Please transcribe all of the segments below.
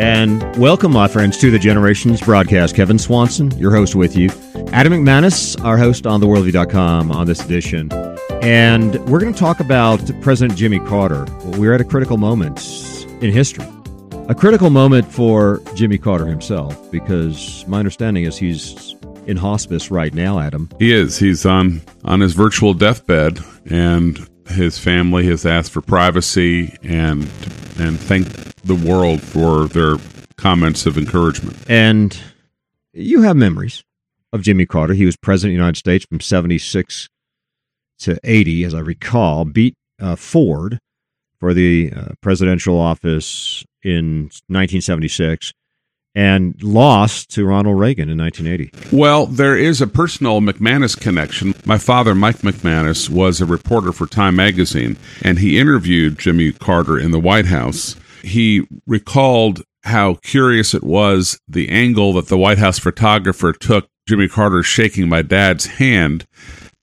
And welcome, my friends, to the Generations broadcast. Kevin Swanson, your host with you. Adam McManus, our host on theworldview.com on this edition. And we're going to talk about President Jimmy Carter. We're at a critical moment in history. A critical moment for Jimmy Carter himself, because my understanding is he's in hospice right now, Adam. He is. He's on, on his virtual deathbed, and his family has asked for privacy and and thank the world for their comments of encouragement. And you have memories of Jimmy Carter. He was president of the United States from 76 to 80, as I recall, beat uh, Ford for the uh, presidential office in 1976 and lost to Ronald Reagan in 1980. Well, there is a personal McManus connection. My father, Mike McManus, was a reporter for Time magazine, and he interviewed Jimmy Carter in the White House. He recalled how curious it was the angle that the White House photographer took Jimmy Carter shaking my dad's hand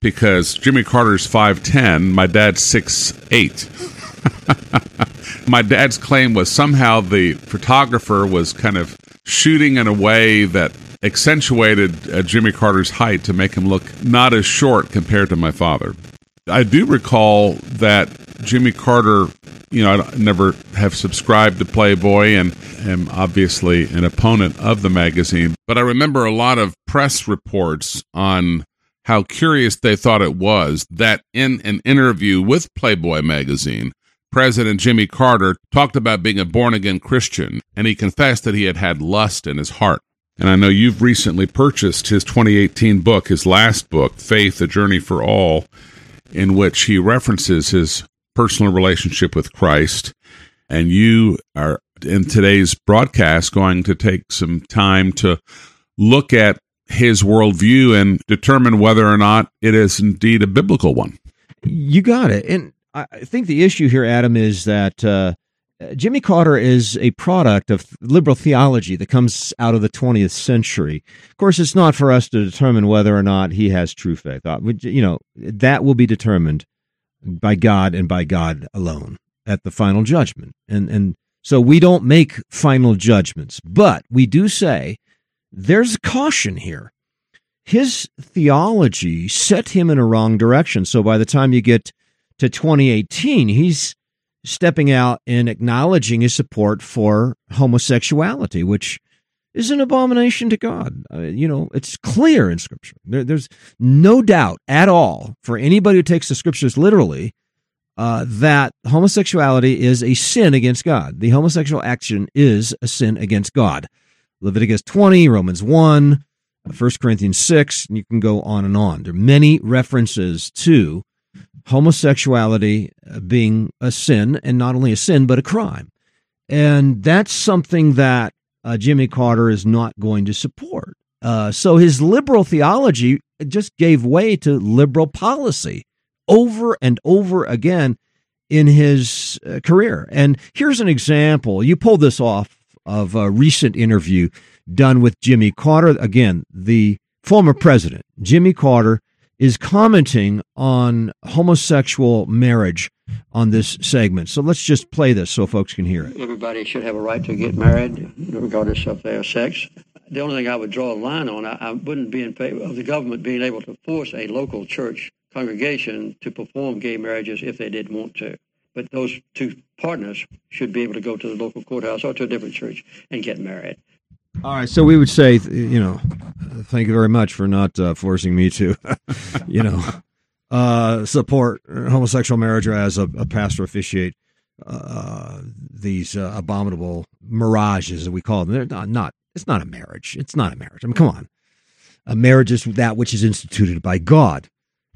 because Jimmy Carter's 5'10, my dad's 6'8. my dad's claim was somehow the photographer was kind of shooting in a way that accentuated uh, Jimmy Carter's height to make him look not as short compared to my father. I do recall that Jimmy Carter, you know, I never have subscribed to Playboy and am obviously an opponent of the magazine, but I remember a lot of press reports on how curious they thought it was that in an interview with Playboy magazine, President Jimmy Carter talked about being a born again Christian, and he confessed that he had had lust in his heart. And I know you've recently purchased his 2018 book, his last book, Faith, A Journey for All, in which he references his personal relationship with Christ. And you are in today's broadcast going to take some time to look at his worldview and determine whether or not it is indeed a biblical one. You got it. And I think the issue here, Adam, is that uh, Jimmy Carter is a product of liberal theology that comes out of the 20th century. Of course, it's not for us to determine whether or not he has true faith. Uh, you know, that will be determined by God and by God alone at the final judgment. And and so we don't make final judgments, but we do say there's caution here. His theology set him in a wrong direction. So by the time you get to 2018, he's stepping out and acknowledging his support for homosexuality, which is an abomination to God. Uh, you know, it's clear in Scripture. There, there's no doubt at all for anybody who takes the Scriptures literally uh, that homosexuality is a sin against God. The homosexual action is a sin against God. Leviticus 20, Romans 1, 1 Corinthians 6, and you can go on and on. There are many references to homosexuality uh, being a sin, and not only a sin, but a crime. And that's something that uh, Jimmy Carter is not going to support. Uh, so his liberal theology just gave way to liberal policy over and over again in his uh, career. And here's an example. You pulled this off of a recent interview done with Jimmy Carter. Again, the former president, Jimmy Carter, is commenting on homosexual marriage on this segment. So let's just play this so folks can hear it. Everybody should have a right to get married, regardless of their sex. The only thing I would draw a line on, I, I wouldn't be in favor of the government being able to force a local church congregation to perform gay marriages if they didn't want to. But those two partners should be able to go to the local courthouse or to a different church and get married. All right, so we would say, you know, thank you very much for not uh, forcing me to, you know, uh, support homosexual marriage or as a, a pastor officiate uh, these uh, abominable mirages that we call them. They're not, not, it's not a marriage. It's not a marriage. I mean, come on. A marriage is that which is instituted by God.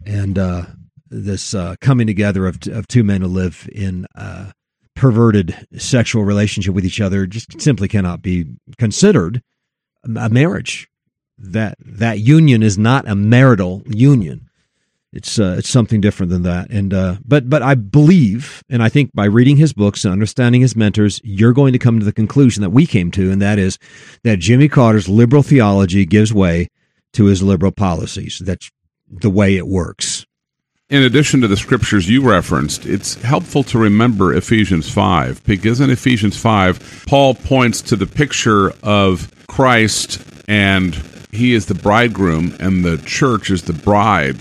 And uh, this uh, coming together of, of two men who live in perverted sexual relationship with each other just simply cannot be considered a marriage. That that union is not a marital union. It's uh, it's something different than that. And uh, but but I believe, and I think by reading his books and understanding his mentors, you're going to come to the conclusion that we came to, and that is that Jimmy Carter's liberal theology gives way to his liberal policies. That's the way it works. In addition to the scriptures you referenced, it's helpful to remember Ephesians 5 because in Ephesians 5, Paul points to the picture of Christ and he is the bridegroom and the church is the bride.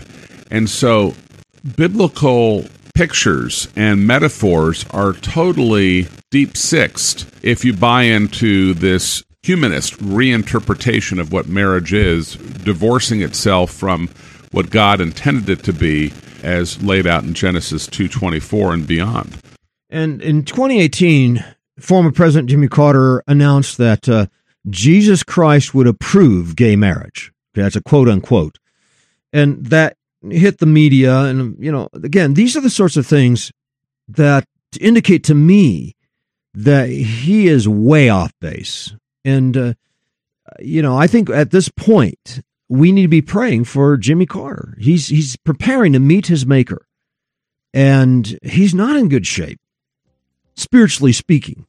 And so biblical pictures and metaphors are totally deep sixed if you buy into this humanist reinterpretation of what marriage is, divorcing itself from what God intended it to be as laid out in Genesis 2:24 and beyond. And in 2018, former President Jimmy Carter announced that uh, Jesus Christ would approve gay marriage. Okay, that's a quote unquote. And that hit the media. And, you know, again, these are the sorts of things that indicate to me that he is way off base. And, uh, you know, I think at this point, we need to be praying for Jimmy Carter. He's, he's preparing to meet his maker, and he's not in good shape, spiritually speaking,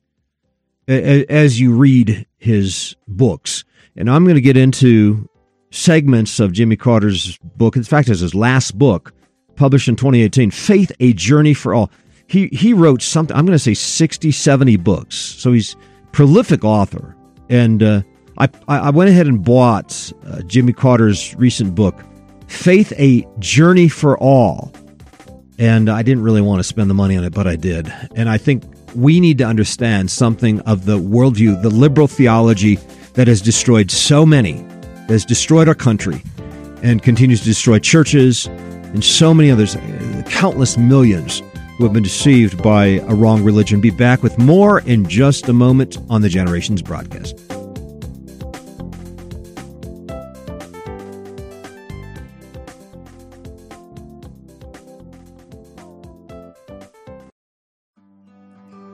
as you read his books. And I'm going to get into segments of Jimmy Carter's book. In fact, it's his last book, published in 2018, Faith, A Journey for All. He, he wrote something, I'm going to say 60, 70 books. So he's prolific author. And uh, I, I went ahead and bought uh, Jimmy Carter's recent book, Faith, A Journey for All. And I didn't really want to spend the money on it, but I did. And I think we need to understand something of the worldview, the liberal theology that has destroyed so many has destroyed our country and continues to destroy churches and so many others, countless millions who have been deceived by a wrong religion. Be back with more in just a moment on the Generations broadcast.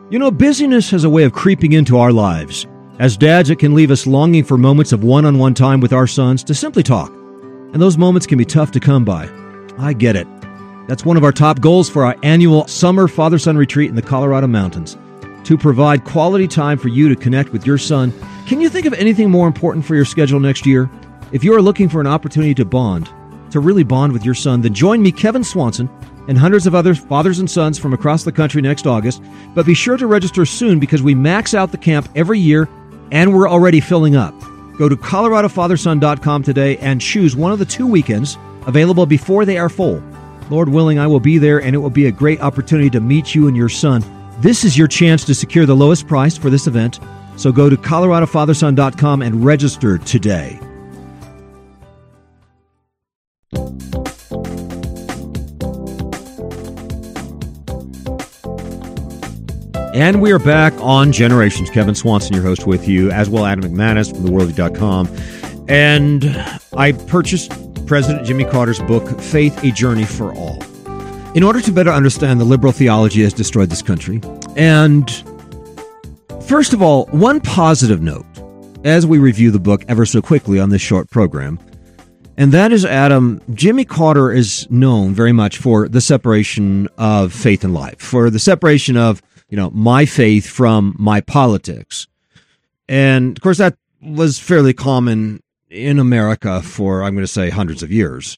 You know, busyness has a way of creeping into our lives. As dads, it can leave us longing for moments of one on one time with our sons to simply talk. And those moments can be tough to come by. I get it. That's one of our top goals for our annual summer father son retreat in the Colorado Mountains to provide quality time for you to connect with your son. Can you think of anything more important for your schedule next year? If you are looking for an opportunity to bond, to really bond with your son, then join me, Kevin Swanson, and hundreds of other fathers and sons from across the country next August. But be sure to register soon because we max out the camp every year and we're already filling up. Go to coloradofatherson.com today and choose one of the two weekends available before they are full. Lord willing, I will be there and it will be a great opportunity to meet you and your son. This is your chance to secure the lowest price for this event. So go to coloradofatherson.com and register today. And we are back on Generations. Kevin Swanson, your host, with you, as well Adam McManus from theworldview.com. And I purchased President Jimmy Carter's book, Faith, A Journey for All, in order to better understand the liberal theology has destroyed this country. And first of all, one positive note as we review the book ever so quickly on this short program, and that is Adam, Jimmy Carter is known very much for the separation of faith and life, for the separation of you know, my faith from my politics. And of course, that was fairly common in America for, I'm going to say, hundreds of years.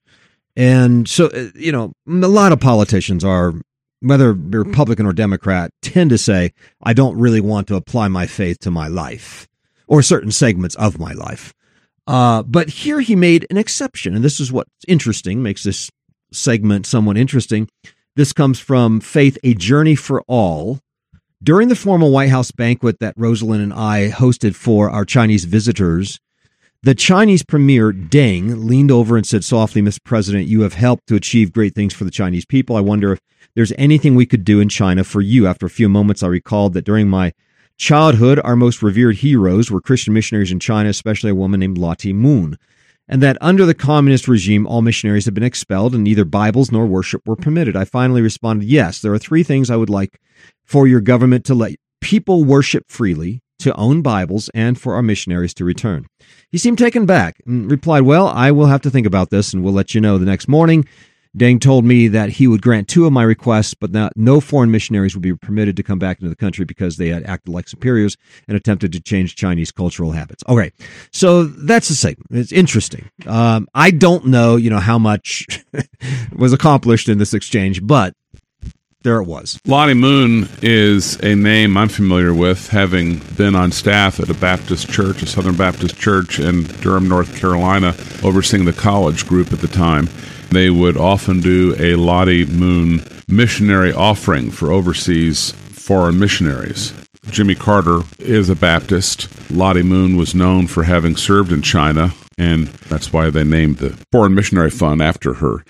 And so, uh, you know, a lot of politicians are, whether Republican or Democrat, tend to say, I don't really want to apply my faith to my life or certain segments of my life. Uh, but here he made an exception. And this is what's interesting, makes this segment somewhat interesting. This comes from Faith, A Journey for All, during the formal White House banquet that Rosalynn and I hosted for our Chinese visitors, the Chinese premier Deng leaned over and said softly, Mr. President, you have helped to achieve great things for the Chinese people. I wonder if there's anything we could do in China for you. After a few moments, I recalled that during my childhood, our most revered heroes were Christian missionaries in China, especially a woman named Lottie Moon, and that under the communist regime, all missionaries had been expelled and neither Bibles nor worship were permitted. I finally responded, Yes, there are three things I would like for your government to let people worship freely, to own Bibles, and for our missionaries to return. He seemed taken back and replied, Well, I will have to think about this and we'll let you know the next morning. Deng told me that he would grant two of my requests, but that no foreign missionaries would be permitted to come back into the country because they had acted like superiors and attempted to change Chinese cultural habits. Okay, so that's the segment. It's interesting. Um, I don't know, you know, how much was accomplished in this exchange, but there it was. Lottie Moon is a name I'm familiar with, having been on staff at a Baptist church, a Southern Baptist church in Durham, North Carolina, overseeing the college group at the time. They would often do a Lottie Moon missionary offering for overseas foreign missionaries. Jimmy Carter is a Baptist. Lottie Moon was known for having served in China, and that's why they named the Foreign Missionary Fund after her.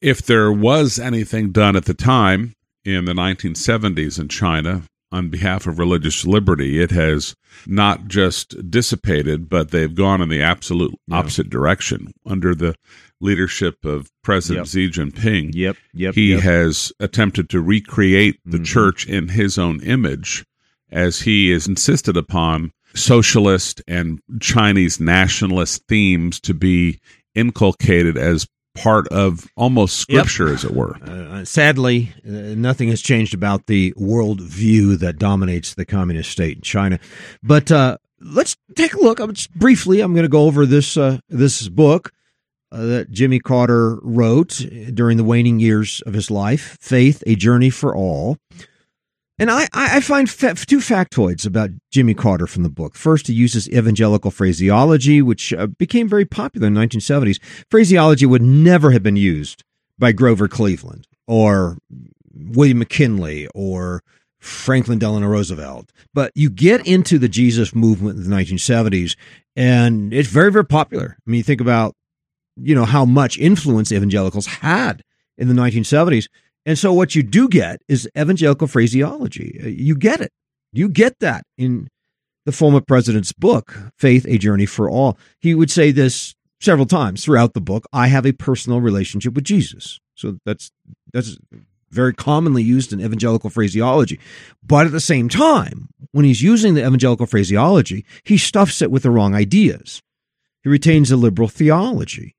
If there was anything done at the time, in the 1970s in China on behalf of religious liberty. It has not just dissipated, but they've gone in the absolute opposite yeah. direction under the leadership of President yep. Xi Jinping. Yep, yep. He yep. has attempted to recreate the mm-hmm. church in his own image as he has insisted upon socialist and Chinese nationalist themes to be inculcated as part of almost scripture, yep. as it were. Uh, sadly, uh, nothing has changed about the world view that dominates the communist state in China. But uh, let's take a look. I'm just, briefly, I'm going to go over this uh, this book. Uh, that Jimmy Carter wrote during the waning years of his life, Faith, A Journey for All. And I, I find fa- two factoids about Jimmy Carter from the book. First, he uses evangelical phraseology, which uh, became very popular in the 1970s. Phraseology would never have been used by Grover Cleveland or William McKinley or Franklin Delano Roosevelt. But you get into the Jesus movement in the 1970s, and it's very, very popular. I mean, you think about, you know, how much influence evangelicals had in the 1970s. And so what you do get is evangelical phraseology. Uh, you get it. You get that in the former president's book, Faith, A Journey for All. He would say this several times throughout the book, I have a personal relationship with Jesus. So that's that's very commonly used in evangelical phraseology. But at the same time, when he's using the evangelical phraseology, he stuffs it with the wrong ideas. He retains a liberal theology.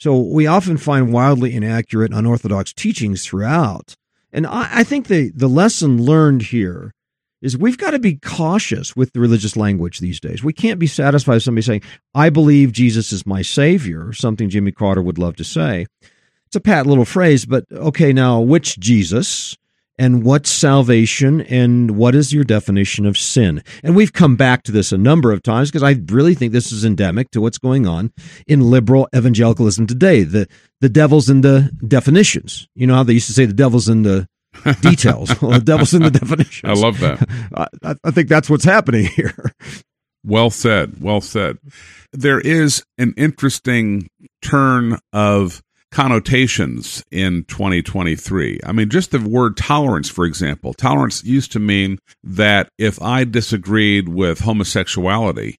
So we often find wildly inaccurate, unorthodox teachings throughout. And I, I think the, the lesson learned here is we've got to be cautious with the religious language these days. We can't be satisfied with somebody saying, I believe Jesus is my Savior, something Jimmy Carter would love to say. It's a pat little phrase, but okay, now which Jesus? And what's salvation and what is your definition of sin? And we've come back to this a number of times because I really think this is endemic to what's going on in liberal evangelicalism today. The the devil's in the definitions. You know how they used to say the devil's in the details. well, the devil's in the definitions. I love that. I, I think that's what's happening here. Well said. Well said. There is an interesting turn of connotations in 2023. I mean, just the word tolerance, for example. Tolerance used to mean that if I disagreed with homosexuality,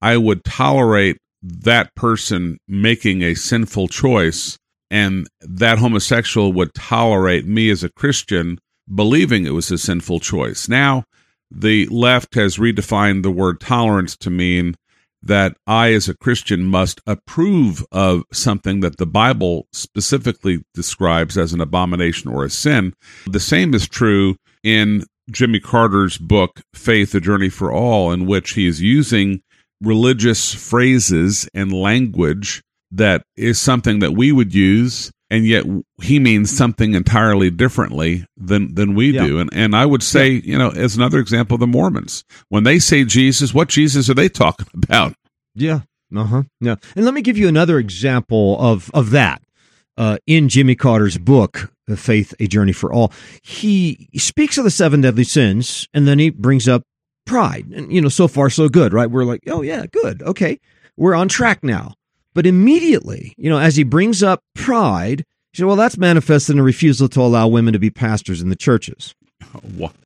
I would tolerate that person making a sinful choice, and that homosexual would tolerate me as a Christian believing it was a sinful choice. Now, the left has redefined the word tolerance to mean that I, as a Christian, must approve of something that the Bible specifically describes as an abomination or a sin. The same is true in Jimmy Carter's book, Faith, A Journey for All, in which he is using religious phrases and language that is something that we would use and yet he means something entirely differently than than we yeah. do. And and I would say yeah. you know as another example the Mormons. When they say Jesus what Jesus are they talking about? Yeah. Uh-huh. Yeah. And let me give you another example of of that uh, in Jimmy Carter's book Faith a Journey for All. He speaks of the seven deadly sins and then he brings up pride. And you know so far so good right? We're like oh yeah good. Okay. We're on track now but immediately, you know, as he brings up pride, he said, well, that's manifested in a refusal to allow women to be pastors in the churches.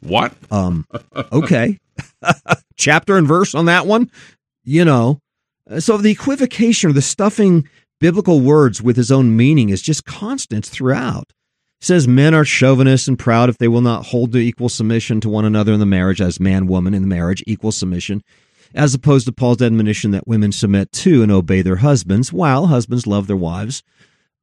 What? Um, okay. Chapter and verse on that one, you know. So the equivocation or the stuffing biblical words with his own meaning is just constant throughout. He says men are chauvinists and proud if they will not hold to equal submission to one another in the marriage as man woman in the marriage equal submission as opposed to Paul's admonition that women submit to and obey their husbands, while husbands love their wives.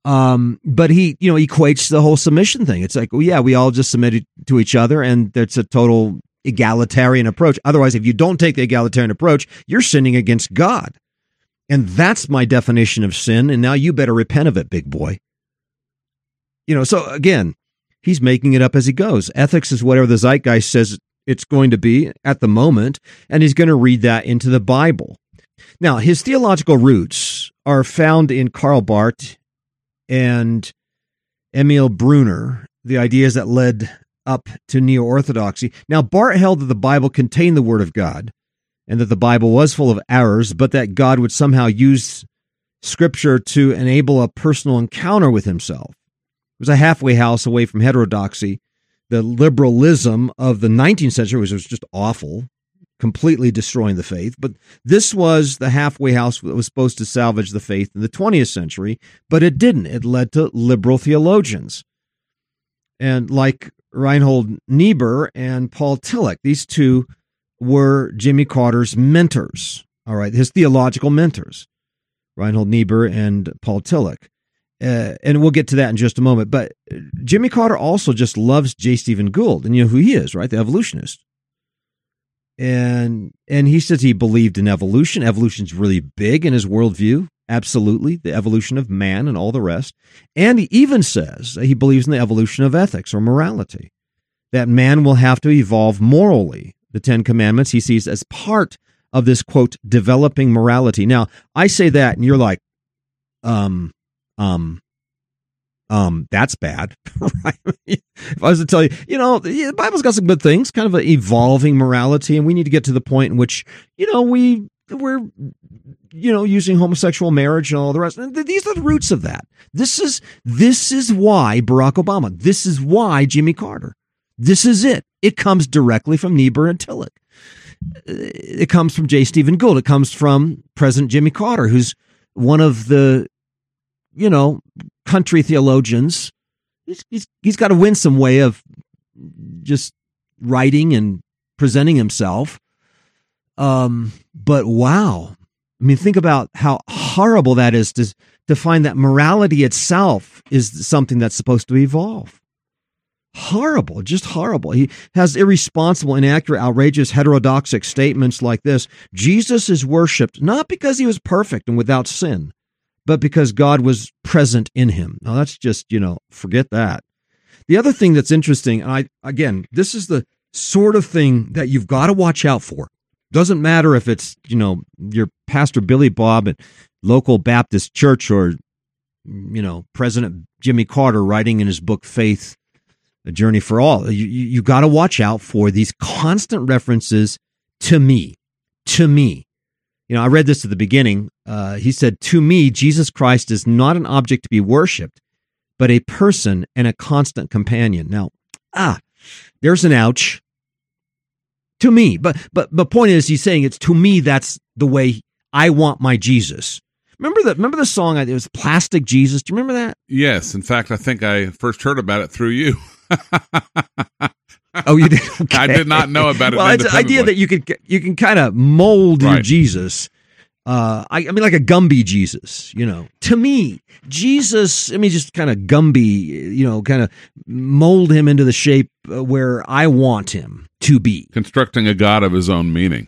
Um, but he, you know, equates the whole submission thing. It's like, well, yeah, we all just submit to each other, and that's a total egalitarian approach. Otherwise, if you don't take the egalitarian approach, you're sinning against God. And that's my definition of sin. And now you better repent of it, big boy. You know, so again, he's making it up as he goes. Ethics is whatever the zeitgeist says it's going to be at the moment, and he's going to read that into the Bible. Now, his theological roots are found in Karl Barth and Emil Brunner, the ideas that led up to neo orthodoxy. Now, Barth held that the Bible contained the Word of God and that the Bible was full of errors, but that God would somehow use Scripture to enable a personal encounter with Himself. It was a halfway house away from heterodoxy. The liberalism of the 19th century was, was just awful completely destroying the faith. But this was the halfway house that was supposed to salvage the faith in the 20th century, but it didn't. It led to liberal theologians. And like Reinhold Niebuhr and Paul Tillich, these two were Jimmy Carter's mentors, all right, his theological mentors, Reinhold Niebuhr and Paul Tillich. Uh, and we'll get to that in just a moment. But Jimmy Carter also just loves J. Stephen Gould, and you know who he is, right? The evolutionist and and he says he believed in evolution. Evolution's really big in his worldview. Absolutely, the evolution of man and all the rest. And he even says he believes in the evolution of ethics or morality, that man will have to evolve morally. The Ten Commandments he sees as part of this quote developing morality. Now I say that, and you're like, um, um, um, that's bad, right? if I was to tell you, you know, the Bible's got some good things, kind of an evolving morality, and we need to get to the point in which, you know, we we're, you know, using homosexual marriage and all the rest. And these are the roots of that. This is this is why Barack Obama. This is why Jimmy Carter. This is it. It comes directly from Niebuhr and Tillich. It comes from J. Stephen Gould. It comes from President Jimmy Carter, who's one of the, you know, country theologians. He's, he's, he's got a winsome way of just writing and presenting himself. Um, but wow. I mean, think about how horrible that is to, to find that morality itself is something that's supposed to evolve. Horrible, just horrible. He has irresponsible, inaccurate, outrageous, heterodoxic statements like this Jesus is worshiped not because he was perfect and without sin, but because God was present in him. Now that's just, you know, forget that. The other thing that's interesting, and I again, this is the sort of thing that you've got to watch out for. Doesn't matter if it's, you know, your pastor Billy Bob at local Baptist church or you know, President Jimmy Carter writing in his book Faith a journey for all. You, you, you got to watch out for these constant references to me, to me. You know, I read this at the beginning. Uh, he said, To me, Jesus Christ is not an object to be worshiped, but a person and a constant companion. Now, ah, there's an ouch. To me, but but the point is, he's saying it's to me. That's the way I want my Jesus. Remember that? Remember the song? It was Plastic Jesus. Do you remember that? Yes. In fact, I think I first heard about it through you. Oh, you did. Okay. I did not know about it. Well, it's an idea that you could you can kind of mold right. your Jesus. Uh, I, I, mean, like a Gumby Jesus, you know. To me, Jesus, I mean, just kind of Gumby, you know, kind of mold him into the shape uh, where I want him to be. Constructing a God of his own meaning.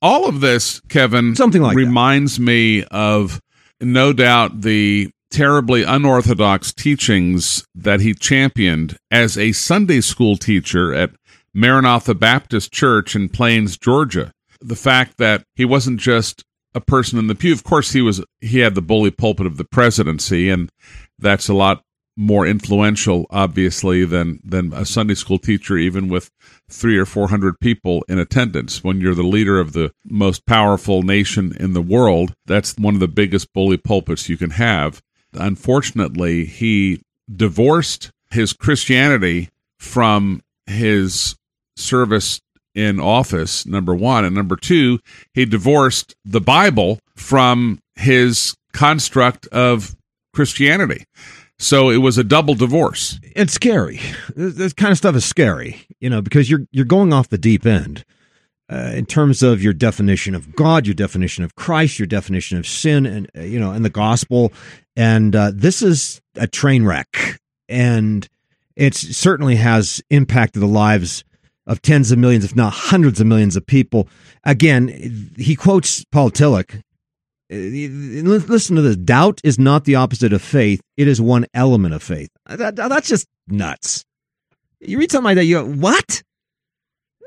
All of this, Kevin, something like reminds that. me of no doubt the terribly unorthodox teachings that he championed as a Sunday school teacher at Maranatha Baptist Church in Plains, Georgia. The fact that he wasn't just a person in the pew. Of course, he was. He had the bully pulpit of the presidency, and that's a lot more influential, obviously, than than a Sunday school teacher, even with three or four hundred people in attendance. When you're the leader of the most powerful nation in the world, that's one of the biggest bully pulpits you can have. Unfortunately, he divorced his Christianity from his service in office, number one. And number two, he divorced the Bible from his construct of Christianity. So it was a double divorce. It's scary. This kind of stuff is scary, you know, because you're you're going off the deep end. Uh, in terms of your definition of God, your definition of Christ, your definition of sin, and uh, you know, and the gospel. And uh, this is a train wreck, and it certainly has impacted the lives of tens of millions, if not hundreds of millions of people. Again, he quotes Paul Tillich. Uh, listen to this. Doubt is not the opposite of faith. It is one element of faith. That, that's just nuts. You read something like that, you go, what?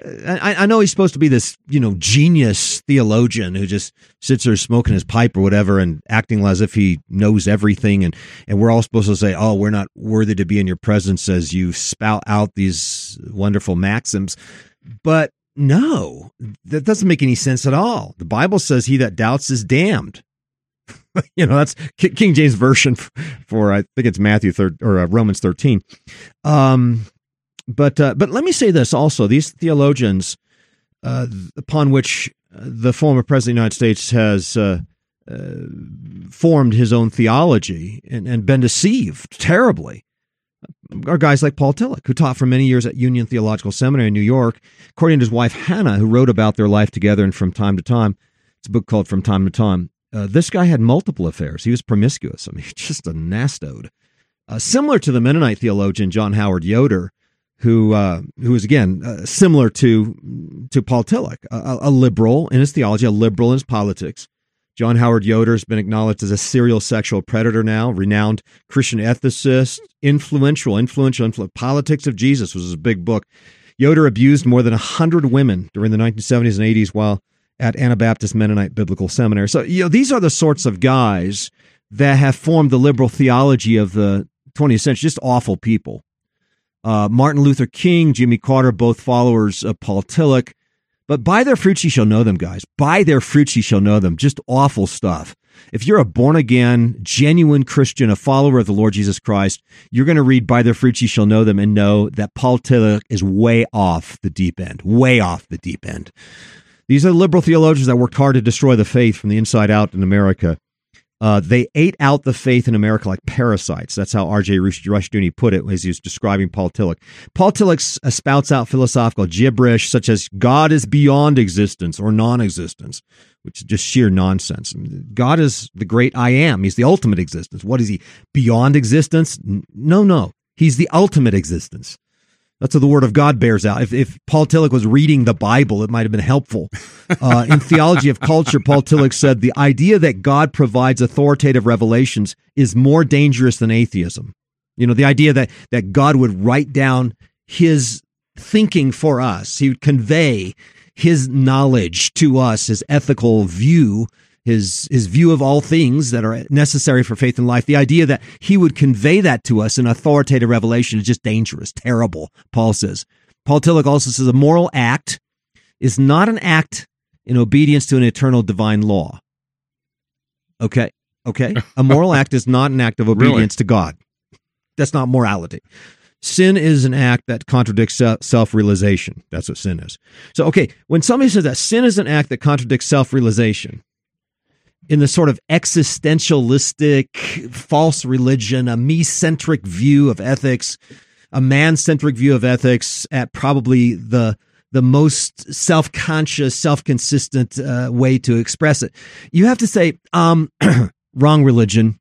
I, I know he's supposed to be this, you know, genius theologian who just sits there smoking his pipe or whatever and acting as if he knows everything. And, and we're all supposed to say, oh, we're not worthy to be in your presence as you spout out these wonderful maxims. But no, that doesn't make any sense at all. The Bible says he that doubts is damned. you know, that's King James version for, I think it's Matthew third or uh, Romans 13. Um, but uh, but let me say this also: these theologians, uh, upon which uh, the former president of the United States has uh, uh, formed his own theology and, and been deceived terribly, are guys like Paul Tillich, who taught for many years at Union Theological Seminary in New York. According to his wife Hannah, who wrote about their life together and from time to time, it's a book called From Time to Time. Uh, this guy had multiple affairs. He was promiscuous. I mean, just a nastode. similar to the Mennonite theologian John Howard Yoder, who uh, who is again uh, similar to to Paul Tillich, a, a, liberal in his theology, a liberal in his politics. John Howard Yoder has been acknowledged as a serial sexual predator now, renowned Christian ethicist, influential, influential, influ- Politics of Jesus was his big book. Yoder abused more than 100 women during the 1970s and 80s while at Anabaptist Mennonite Biblical Seminary. So, you know, these are the sorts of guys that have formed the liberal theology of the 20th century, just awful people. Uh, Martin Luther King, Jimmy Carter, both followers of Paul Tillich. But by their fruits ye shall know them, guys. By their fruits ye shall know them. Just awful stuff. If you're a born again, genuine Christian, a follower of the Lord Jesus Christ, you're going to read by their fruits ye shall know them and know that Paul Tillich is way off the deep end, way off the deep end. These are liberal theologians that worked hard to destroy the faith from the inside out in America. Uh, they ate out the faith in America like parasites. That's how R.J. Rushdoony put it as he was describing Paul Tillich. Paul Tillich uh, spouts out philosophical gibberish such as God is beyond existence or non-existence, which is just sheer nonsense. God is the great I am. He's the ultimate existence. What is he? Beyond existence? No, no. He's the ultimate existence. That's what the Word of God bears out. If, if Paul Tillich was reading the Bible, it might have been helpful. Uh, in Theology of Culture, Paul Tillich said the idea that God provides authoritative revelations is more dangerous than atheism. You know, the idea that, that God would write down his thinking for us, he would convey his knowledge to us, his ethical view his his view of all things that are necessary for faith and life. The idea that he would convey that to us in authoritative revelation is just dangerous, terrible. Paul says. Paul Tillich also says a moral act is not an act in obedience to an eternal divine law. Okay, okay. A moral act is not an act of obedience really? to God. That's not morality. Sin is an act that contradicts self realization. That's what sin is. So, okay, when somebody says that sin is an act that contradicts self realization, in the sort of existentialistic false religion, a me centric view of ethics, a man centric view of ethics at probably the the most self conscious, self consistent uh, way to express it. You have to say, um, wrong religion,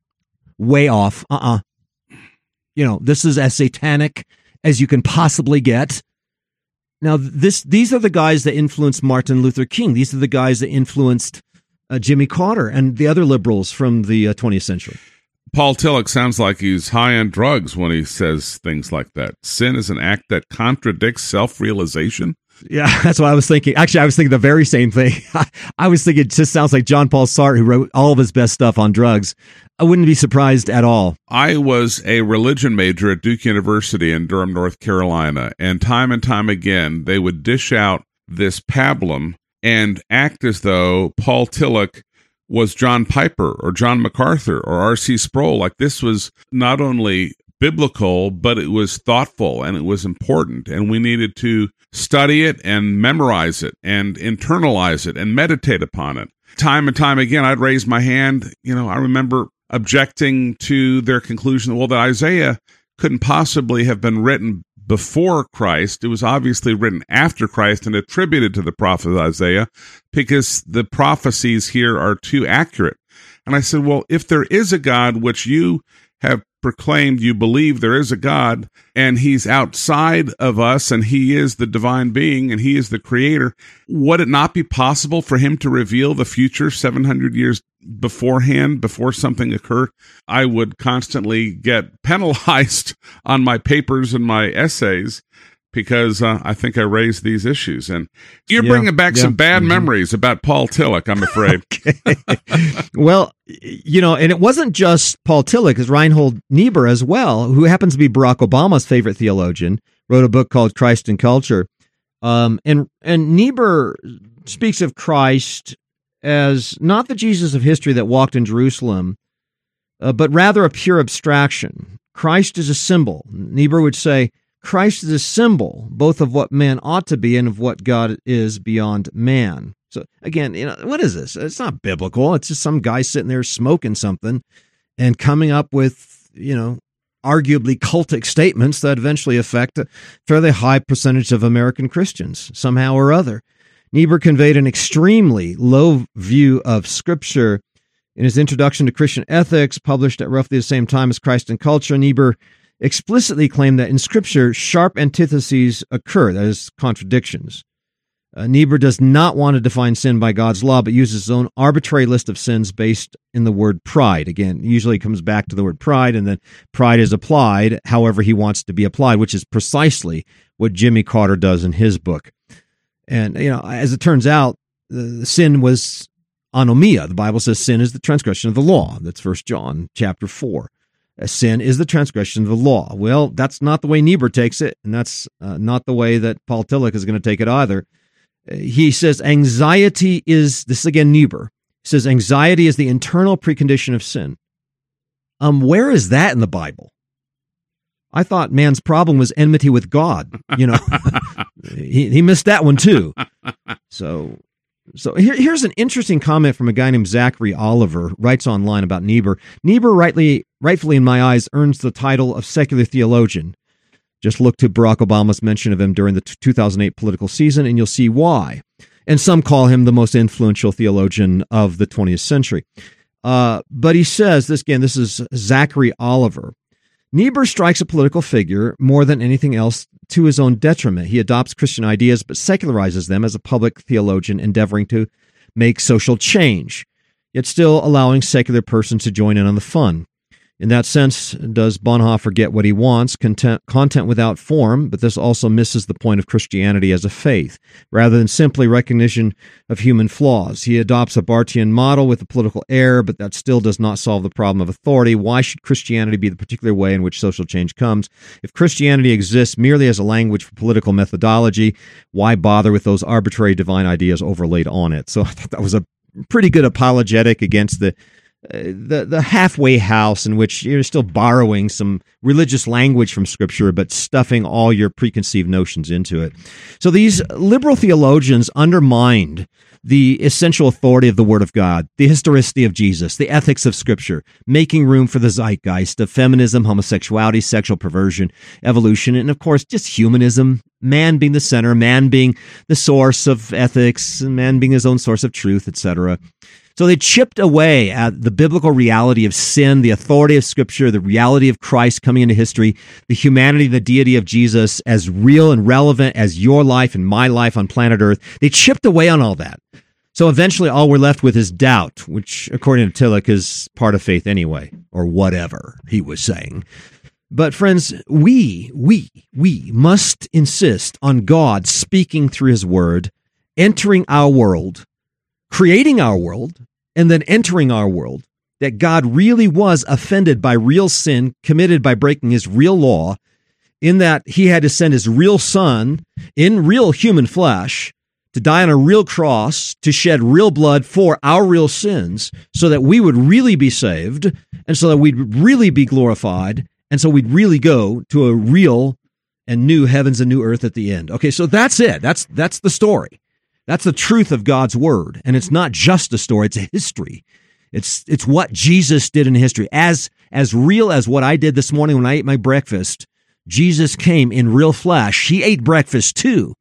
way off. Uh uh-uh. uh You know, this is as satanic as you can possibly get. Now, this these are the guys that influenced Martin Luther King. These are the guys that influenced uh, Jimmy Carter and the other liberals from the uh, 20th century. Paul Tillich sounds like he's high on drugs when he says things like that. Sin is an act that contradicts self realization. Yeah, that's what I was thinking. Actually, I was thinking the very same thing. I was thinking it just sounds like John Paul Sartre, who wrote all of his best stuff on drugs. I wouldn't be surprised at all. I was a religion major at Duke University in Durham, North Carolina, and time and time again, they would dish out this pablum and act as though Paul Tillich was John Piper or John MacArthur or R.C. Sproul. Like this was not only biblical, but it was thoughtful and it was important. And we needed to study it and memorize it and internalize it and meditate upon it. Time and time again, I'd raise my hand. You know, I remember objecting to their conclusion, well, that Isaiah couldn't possibly have been written before Christ. It was obviously written after Christ and attributed to the prophet Isaiah because the prophecies here are too accurate. And I said, well, if there is a God which you proclaimed you believe there is a God and he's outside of us and he is the divine being and he is the creator, would it not be possible for him to reveal the future 700 years beforehand, before something occurred? I would constantly get penalized on my papers and my essays because uh, I think I raised these issues. And you're yeah, bringing back yeah. some bad mm-hmm. memories about Paul Tillich, I'm afraid. well, you know, and it wasn't just Paul Tillich, it's Reinhold Niebuhr as well, who happens to be Barack Obama's favorite theologian, wrote a book called Christ and Culture. Um, and, and Niebuhr speaks of Christ as not the Jesus of history that walked in Jerusalem, uh, but rather a pure abstraction. Christ is a symbol. Niebuhr would say, Christ is a symbol both of what man ought to be and of what God is beyond man. So again, you know, what is this? It's not biblical. It's just some guy sitting there smoking something and coming up with, you know, arguably cultic statements that eventually affect a fairly high percentage of American Christians somehow or other. Niebuhr conveyed an extremely low view of Scripture in his Introduction to Christian Ethics, published at roughly the same time as Christ and Culture. Niebuhr explicitly claim that in Scripture, sharp antitheses occur, that is, contradictions. Uh, Niebuhr does not want to define sin by God's law, but uses his own arbitrary list of sins based in the word pride. Again, usually comes back to the word pride, and then pride is applied however he wants to be applied, which is precisely what Jimmy Carter does in his book. And, you know, as it turns out, the sin was anomia. The Bible says sin is the transgression of the law. That's First John chapter 4 sin is the transgression of the law. Well, that's not the way Niebuhr takes it, and that's uh, not the way that Paul Tillich is going to take it either. He says anxiety is this is again Niebuhr. Says anxiety is the internal precondition of sin. Um, where is that in the Bible? I thought man's problem was enmity with God. You know, he he missed that one too. So so here, here's an interesting comment from a guy named Zachary Oliver, writes online about Niebuhr. Niebuhr, rightly, rightfully in my eyes, earns the title of secular theologian. Just look to Barack Obama's mention of him during the 2008 political season, and you'll see why. And some call him the most influential theologian of the 20th century. Uh, but he says this again. This is Zachary Oliver. Niebuhr strikes a political figure more than anything else to his own detriment. He adopts Christian ideas but secularizes them as a public theologian endeavoring to make social change, yet still allowing secular persons to join in on the fun. In that sense, does Bonhoeffer get what he wants, content, content without form, but this also misses the point of Christianity as a faith, rather than simply recognition of human flaws. He adopts a Barthian model with a political air, but that still does not solve the problem of authority. Why should Christianity be the particular way in which social change comes? If Christianity exists merely as a language for political methodology, why bother with those arbitrary divine ideas overlaid on it? So I thought that was a pretty good apologetic against the Uh, the the halfway house in which you're still borrowing some religious language from scripture but stuffing all your preconceived notions into it. So these liberal theologians undermined the essential authority of the Word of God, the historicity of Jesus, the ethics of Scripture, making room for the zeitgeist of feminism, homosexuality, sexual perversion, evolution, and of course, just humanism, man being the center, man being the source of ethics, and man being his own source of truth, etc. So they chipped away at the biblical reality of sin, the authority of Scripture, the reality of Christ coming into history, the humanity, the deity of Jesus as real and relevant as your life and my life on planet Earth. They chipped away on all that. So eventually, all we're left with is doubt, which, according to Tillich, is part of faith anyway, or whatever he was saying. But friends, we, we, we must insist on God speaking through his word, entering our world, creating our world and then entering our world, that God really was offended by real sin committed by breaking his real law, in that he had to send his real son in real human flesh to die on a real cross, to shed real blood for our real sins, so that we would really be saved, and so that we'd really be glorified, and so we'd really go to a real and new heavens and new earth at the end. Okay, so that's it. That's that's the story. That's the truth of God's word. And it's not just a story, it's a history. It's it's what Jesus did in history. As as real as what I did this morning when I ate my breakfast Jesus came in real flesh. He ate breakfast too.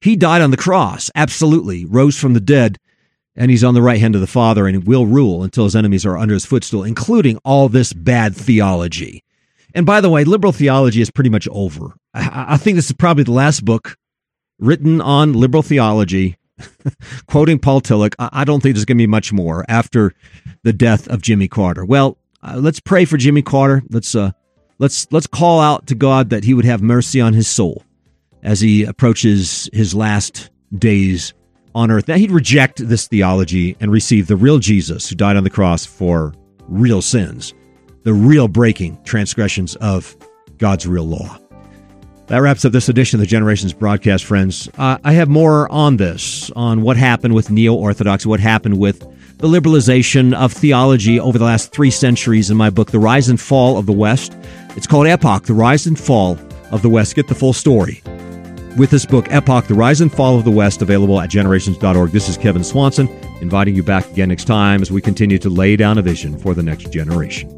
He died on the cross, absolutely, rose from the dead, and he's on the right hand of the Father and will rule until his enemies are under his footstool, including all this bad theology. And by the way, liberal theology is pretty much over. I, think this is probably the last book written on liberal theology, quoting Paul Tillich. I, don't think there's going to be much more after the death of Jimmy Carter. Well, uh, let's pray for Jimmy Carter. Let's uh, let's let's call out to God that He would have mercy on his soul as he approaches his last days on earth. That he'd reject this theology and receive the real Jesus who died on the cross for real sins, the real breaking transgressions of God's real law. That wraps up this edition of the Generations broadcast, friends. Uh, I have more on this, on what happened with neo Orthodoxy, what happened with the liberalization of theology over the last three centuries in my book, The Rise and Fall of the West. It's called Epoch, The Rise and Fall of the West. Get the full story with this book, Epoch, The Rise and Fall of the West, available at generations.org. This is Kevin Swanson, inviting you back again next time as we continue to lay down a vision for the next generation.